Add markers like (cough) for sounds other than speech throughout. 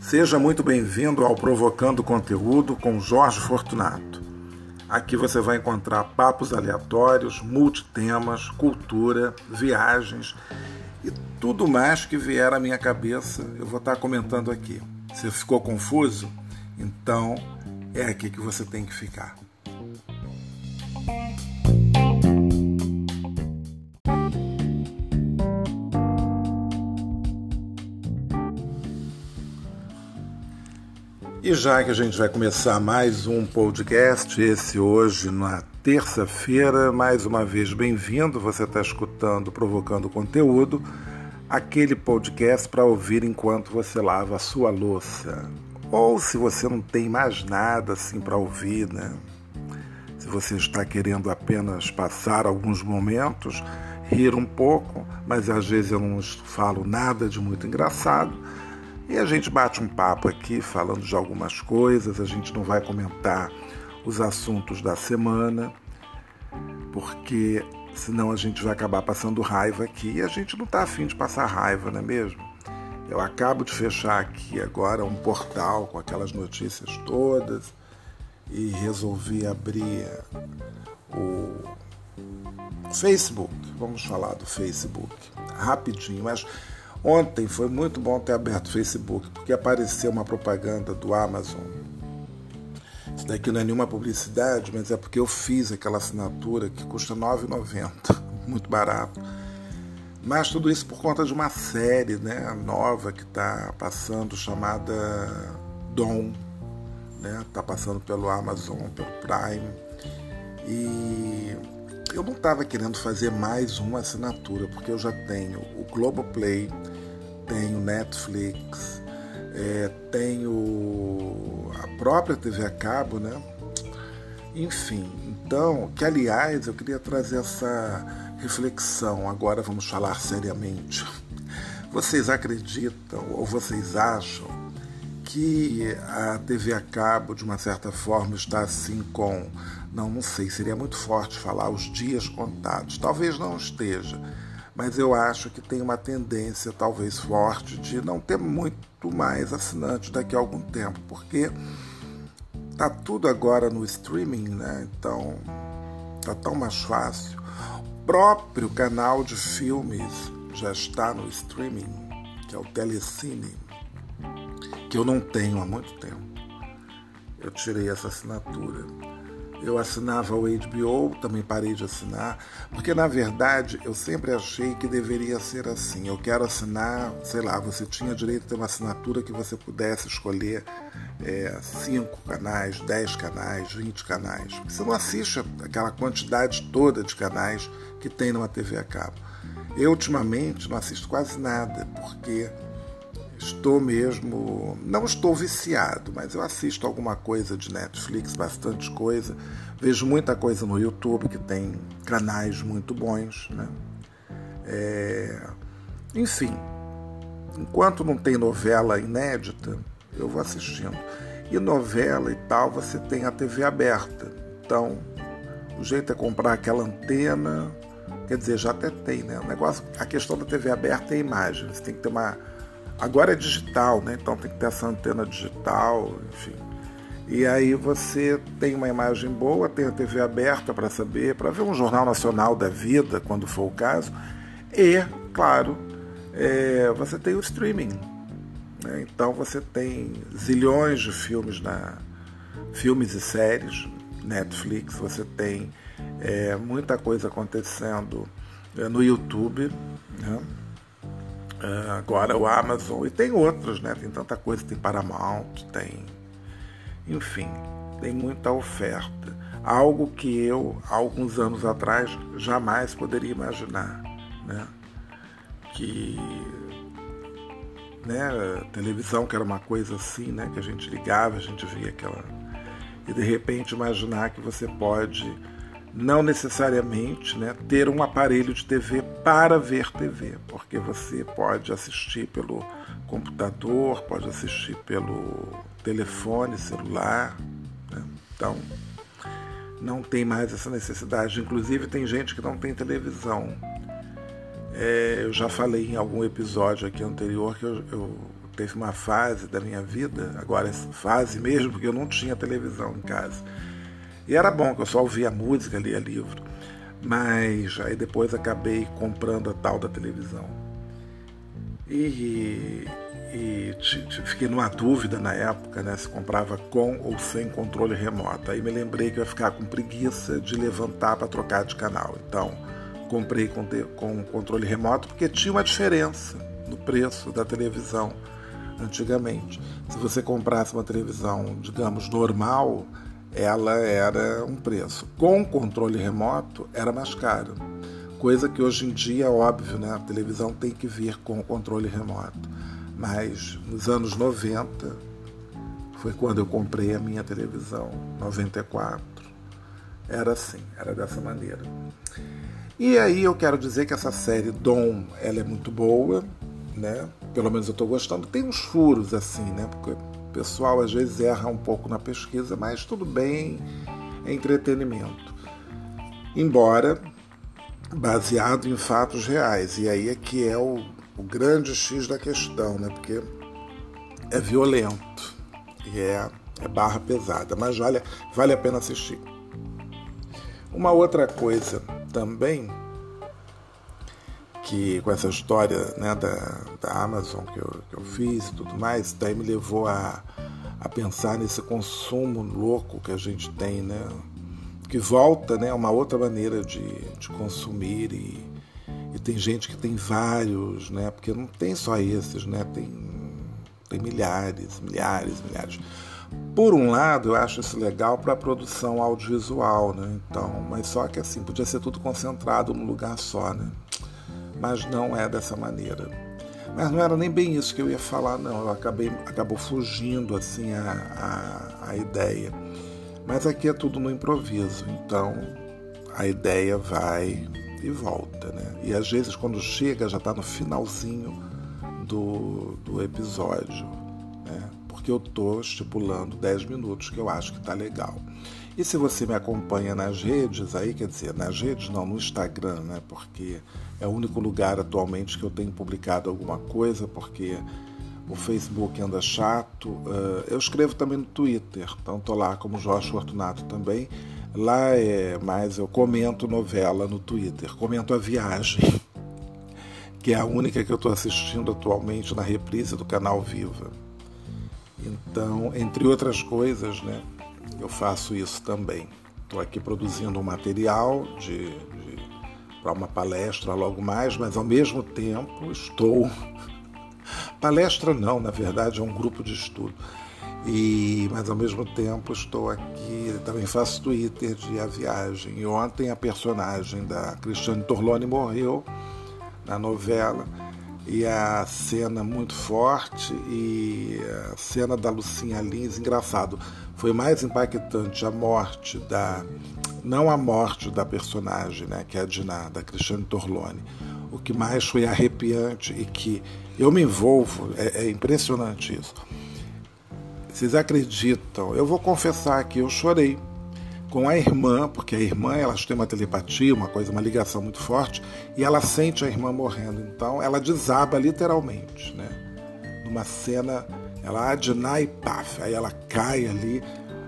Seja muito bem-vindo ao Provocando Conteúdo com Jorge Fortunato. Aqui você vai encontrar papos aleatórios, multitemas, cultura, viagens e tudo mais que vier à minha cabeça eu vou estar comentando aqui. Se ficou confuso? Então é aqui que você tem que ficar. E já que a gente vai começar mais um podcast, esse hoje na terça-feira, mais uma vez bem-vindo. Você está escutando Provocando Conteúdo, aquele podcast para ouvir enquanto você lava a sua louça. Ou se você não tem mais nada assim para ouvir, né? Se você está querendo apenas passar alguns momentos, rir um pouco, mas às vezes eu não falo nada de muito engraçado e a gente bate um papo aqui falando de algumas coisas, a gente não vai comentar os assuntos da semana, porque senão a gente vai acabar passando raiva aqui e a gente não está afim de passar raiva, não é mesmo? Eu acabo de fechar aqui agora um portal com aquelas notícias todas e resolvi abrir o Facebook. Vamos falar do Facebook rapidinho, mas Ontem foi muito bom ter aberto o Facebook, porque apareceu uma propaganda do Amazon. Isso daqui não é nenhuma publicidade, mas é porque eu fiz aquela assinatura que custa R$ 9,90, (laughs) muito barato. Mas tudo isso por conta de uma série né, nova que está passando, chamada Dom. Está né, tá passando pelo Amazon, pelo Prime. E eu não estava querendo fazer mais uma assinatura, porque eu já tenho o Globoplay, tenho Netflix, é, tenho a própria TV a cabo, né? Enfim, então, que aliás eu queria trazer essa reflexão, agora vamos falar seriamente. Vocês acreditam ou vocês acham que a TV a cabo, de uma certa forma, está assim com. Não, não sei, seria muito forte falar os dias contados. Talvez não esteja, mas eu acho que tem uma tendência talvez forte de não ter muito mais assinantes daqui a algum tempo, porque tá tudo agora no streaming, né? Então tá tão mais fácil. O próprio canal de filmes já está no streaming, que é o Telecine, que eu não tenho há muito tempo. Eu tirei essa assinatura eu assinava o HBO, também parei de assinar, porque na verdade eu sempre achei que deveria ser assim. Eu quero assinar, sei lá, você tinha direito a ter uma assinatura que você pudesse escolher é, cinco canais, dez canais, vinte canais. Você não assiste aquela quantidade toda de canais que tem numa TV a cabo. Eu ultimamente não assisto quase nada, porque Estou mesmo. Não estou viciado, mas eu assisto alguma coisa de Netflix, bastante coisa. Vejo muita coisa no YouTube, que tem canais muito bons. Né? É... Enfim, enquanto não tem novela inédita, eu vou assistindo. E novela e tal, você tem a TV aberta. Então, o jeito é comprar aquela antena. Quer dizer, já até tem, né? O negócio, a questão da TV aberta é a imagem. Você tem que ter uma Agora é digital, né? Então tem que ter essa antena digital, enfim. E aí você tem uma imagem boa, tem a TV aberta para saber, para ver um jornal nacional da vida, quando for o caso. E, claro, é, você tem o streaming. Né? Então você tem zilhões de filmes na filmes e séries, Netflix, você tem é, muita coisa acontecendo é, no YouTube. Né? Uh, agora o Amazon e tem outros, né? Tem tanta coisa, tem Paramount, tem. Enfim, tem muita oferta. Algo que eu, alguns anos atrás, jamais poderia imaginar, né? Que né, televisão que era uma coisa assim, né, que a gente ligava, a gente via aquela e de repente imaginar que você pode não necessariamente né, ter um aparelho de TV para ver TV, porque você pode assistir pelo computador, pode assistir pelo telefone celular. Né? Então, não tem mais essa necessidade. Inclusive, tem gente que não tem televisão. É, eu já falei em algum episódio aqui anterior que eu, eu teve uma fase da minha vida, agora fase mesmo, porque eu não tinha televisão em casa. E era bom, que eu só ouvia música, lia livro. Mas aí depois acabei comprando a tal da televisão. E, e fiquei numa dúvida na época, né, se comprava com ou sem controle remoto. Aí me lembrei que eu ia ficar com preguiça de levantar para trocar de canal. Então, comprei com, com controle remoto porque tinha uma diferença no preço da televisão antigamente. Se você comprasse uma televisão, digamos, normal, ela era um preço. Com controle remoto, era mais caro. Coisa que hoje em dia é óbvio, né? A televisão tem que vir com controle remoto. Mas nos anos 90 foi quando eu comprei a minha televisão, 94. Era assim, era dessa maneira. E aí eu quero dizer que essa série Dom, ela é muito boa, né? Pelo menos eu estou gostando. Tem uns furos assim, né? Porque pessoal às vezes erra um pouco na pesquisa, mas tudo bem, é entretenimento. Embora baseado em fatos reais. E aí é que é o, o grande X da questão, né? Porque é violento e é, é barra pesada, mas vale, vale a pena assistir. Uma outra coisa também que com essa história né, da, da Amazon que eu, que eu fiz e tudo mais, daí me levou a, a pensar nesse consumo louco que a gente tem, né? Que volta né, a uma outra maneira de, de consumir e, e tem gente que tem vários, né? Porque não tem só esses, né? Tem, tem milhares, milhares, milhares. Por um lado, eu acho isso legal para a produção audiovisual, né? Então, mas só que assim, podia ser tudo concentrado num lugar só, né? Mas não é dessa maneira. Mas não era nem bem isso que eu ia falar, não. Eu acabei acabou fugindo assim a, a, a ideia. Mas aqui é tudo no improviso, então a ideia vai e volta, né? E às vezes quando chega já está no finalzinho do, do episódio, né? Porque eu estou estipulando 10 minutos que eu acho que está legal. E se você me acompanha nas redes, aí quer dizer, nas redes não, no Instagram, né? Porque é o único lugar atualmente que eu tenho publicado alguma coisa, porque o Facebook anda chato. Eh, eu escrevo também no Twitter, então estou lá como Jorge Fortunato também. Lá é mais eu comento novela no Twitter, comento a viagem, (laughs) que é a única que eu estou assistindo atualmente na reprise do canal Viva. Então, entre outras coisas, né? Eu faço isso também. Estou aqui produzindo um material de, de para uma palestra logo mais, mas ao mesmo tempo estou. (laughs) Palestra não, na verdade é um grupo de estudo. E, mas ao mesmo tempo estou aqui, também faço Twitter de A Viagem. E ontem a personagem da Cristiane Torlone morreu na novela e a cena muito forte e a cena da Lucinha Lins, engraçado, foi mais impactante a morte da não a morte da personagem, né, que é a Diná, da Cristiane Torlone. O que mais foi arrepiante e que eu me envolvo, é, é impressionante isso. Vocês acreditam? Eu vou confessar que eu chorei com a irmã, porque a irmã elas têm uma telepatia, uma coisa, uma ligação muito forte, e ela sente a irmã morrendo. Então ela desaba literalmente, né? Numa cena, ela adina e paf, aí ela cai ali.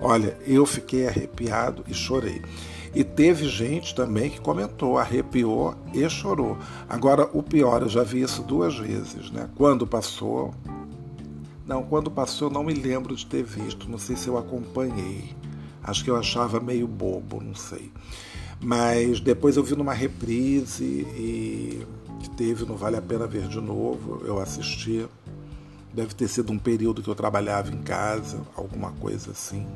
Olha, eu fiquei arrepiado e chorei. E teve gente também que comentou, arrepiou e chorou. Agora, o pior, eu já vi isso duas vezes, né? Quando passou. Não, quando passou, não me lembro de ter visto, não sei se eu acompanhei. Acho que eu achava meio bobo, não sei. Mas depois eu vi numa reprise e que teve no Vale a Pena Ver de novo, eu assisti. Deve ter sido um período que eu trabalhava em casa, alguma coisa assim.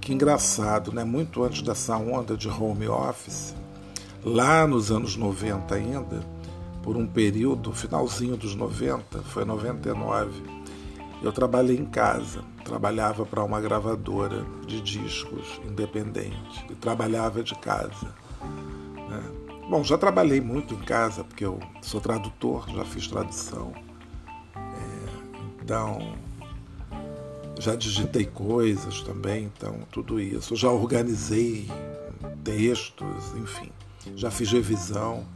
Que engraçado, né? Muito antes dessa onda de home office, lá nos anos 90 ainda, por um período, finalzinho dos 90, foi 99, eu trabalhei em casa, trabalhava para uma gravadora de discos independente e trabalhava de casa. Né? Bom, já trabalhei muito em casa, porque eu sou tradutor, já fiz tradução. É, então, já digitei coisas também, então tudo isso. Já organizei textos, enfim, já fiz revisão.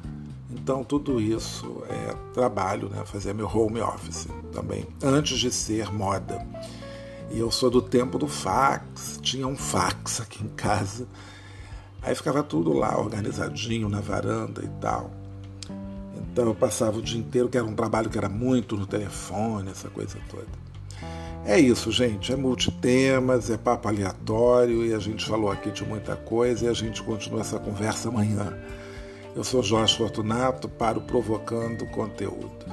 Então tudo isso é trabalho, né? Fazer meu home office também, antes de ser moda. E eu sou do tempo do fax, tinha um fax aqui em casa. Aí ficava tudo lá organizadinho na varanda e tal. Então eu passava o dia inteiro, que era um trabalho que era muito no telefone, essa coisa toda. É isso, gente. É multitemas, é papo aleatório e a gente falou aqui de muita coisa e a gente continua essa conversa amanhã. Eu sou Jorge Fortunato para o Provocando Conteúdo.